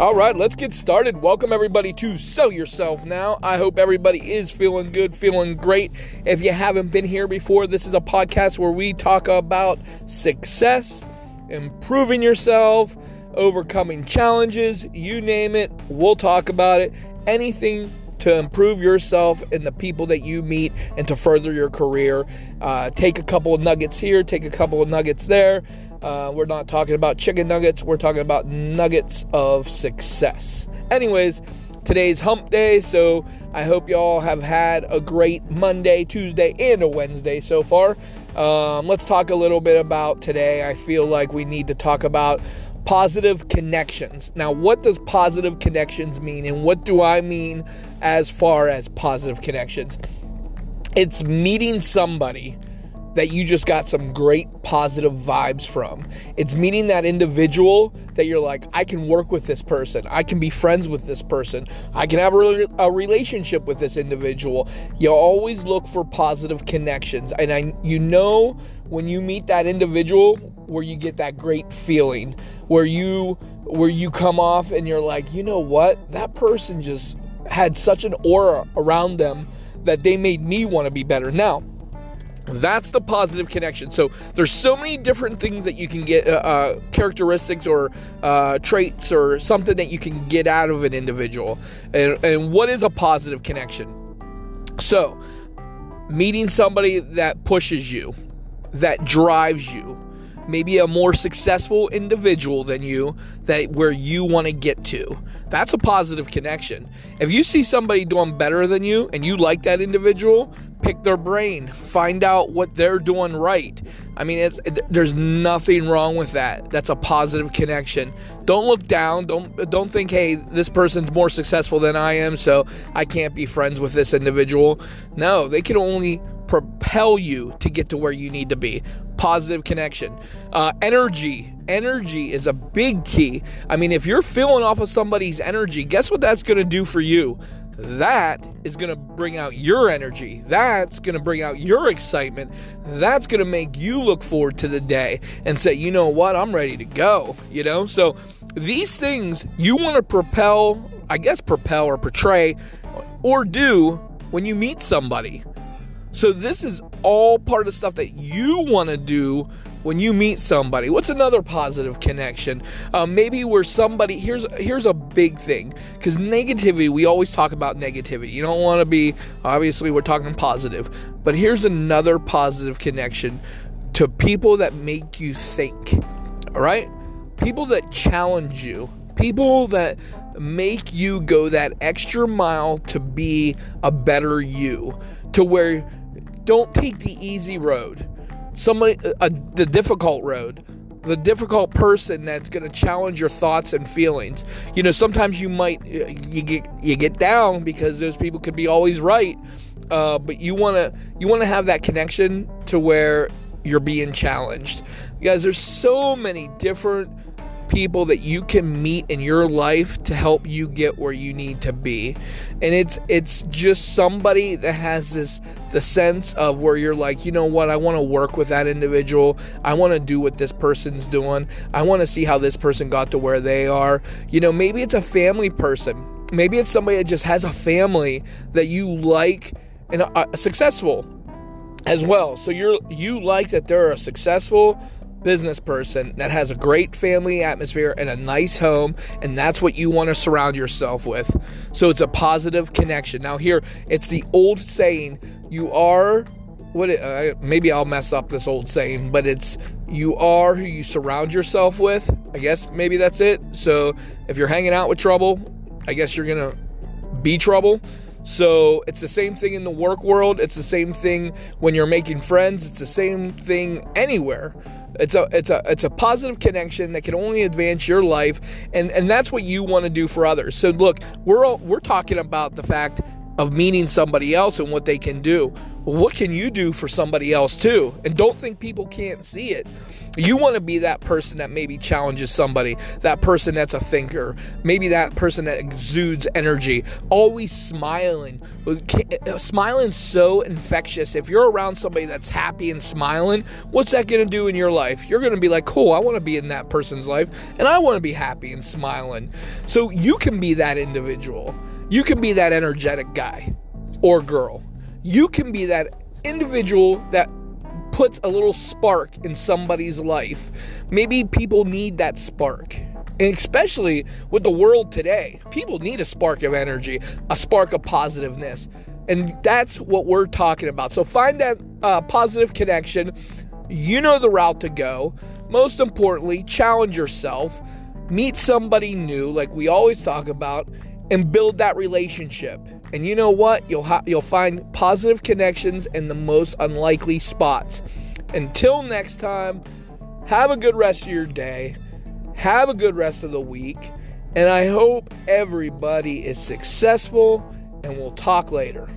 All right, let's get started. Welcome everybody to Sell Yourself Now. I hope everybody is feeling good, feeling great. If you haven't been here before, this is a podcast where we talk about success, improving yourself, overcoming challenges, you name it, we'll talk about it. Anything to improve yourself and the people that you meet and to further your career. Uh, take a couple of nuggets here, take a couple of nuggets there. Uh, we're not talking about chicken nuggets, we're talking about nuggets of success. Anyways, today's hump day, so I hope y'all have had a great Monday, Tuesday, and a Wednesday so far. Um, let's talk a little bit about today. I feel like we need to talk about positive connections. Now, what does positive connections mean, and what do I mean as far as positive connections? It's meeting somebody that you just got some great positive vibes from. It's meeting that individual that you're like, I can work with this person. I can be friends with this person. I can have a, a relationship with this individual. You always look for positive connections. And I you know when you meet that individual where you get that great feeling, where you where you come off and you're like, "You know what? That person just had such an aura around them that they made me want to be better." Now, that's the positive connection. So there's so many different things that you can get, uh, uh, characteristics or uh, traits or something that you can get out of an individual. And, and what is a positive connection? So meeting somebody that pushes you, that drives you, maybe a more successful individual than you that where you want to get to. That's a positive connection. If you see somebody doing better than you and you like that individual pick their brain. Find out what they're doing right. I mean it's there's nothing wrong with that. That's a positive connection. Don't look down. Don't don't think hey this person's more successful than i am so i can't be friends with this individual. No they can only propel you to get to where you need to be. Positive connection. Uh, energy. Energy is a big key. I mean, if you're feeling off of somebody's energy, guess what that's going to do for you? That is going to bring out your energy. That's going to bring out your excitement. That's going to make you look forward to the day and say, you know what, I'm ready to go. You know? So these things you want to propel, I guess, propel or portray or do when you meet somebody. So this is all part of the stuff that you want to do when you meet somebody. What's another positive connection? Uh, maybe where somebody here's here's a big thing because negativity. We always talk about negativity. You don't want to be obviously we're talking positive, but here's another positive connection to people that make you think. All right, people that challenge you. People that make you go that extra mile to be a better you, to where don't take the easy road. Somebody, uh, the difficult road, the difficult person that's going to challenge your thoughts and feelings. You know, sometimes you might uh, you get you get down because those people could be always right, uh, but you want to you want to have that connection to where you're being challenged. You guys, there's so many different people that you can meet in your life to help you get where you need to be. And it's it's just somebody that has this the sense of where you're like, you know what, I want to work with that individual. I want to do what this person's doing. I want to see how this person got to where they are. You know, maybe it's a family person. Maybe it's somebody that just has a family that you like and uh, successful as well. So you're you like that they're a successful business person that has a great family atmosphere and a nice home, and that's what you want to surround yourself with. So it's a positive connection. Now, here, it's the old saying you are what it, uh, maybe I'll mess up this old saying, but it's you are who you surround yourself with. I guess maybe that's it. So if you're hanging out with trouble, I guess you're going to be trouble. So it's the same thing in the work world. It's the same thing when you're making friends. It's the same thing anywhere. It's a it's a it's a positive connection that can only advance your life, and and that's what you want to do for others. So look, we're all, we're talking about the fact of meeting somebody else and what they can do. What can you do for somebody else too? And don't think people can't see it. You want to be that person that maybe challenges somebody, that person that's a thinker, maybe that person that exudes energy, always smiling. Smiling so infectious. If you're around somebody that's happy and smiling, what's that going to do in your life? You're going to be like, cool, I want to be in that person's life, and I want to be happy and smiling. So you can be that individual. You can be that energetic guy or girl. You can be that individual that puts a little spark in somebody's life. Maybe people need that spark. And especially with the world today, people need a spark of energy, a spark of positiveness. And that's what we're talking about. So find that uh, positive connection. You know the route to go. Most importantly, challenge yourself. Meet somebody new, like we always talk about, and build that relationship. And you know what? You'll ha- you'll find positive connections in the most unlikely spots. Until next time, have a good rest of your day. Have a good rest of the week. And I hope everybody is successful and we'll talk later.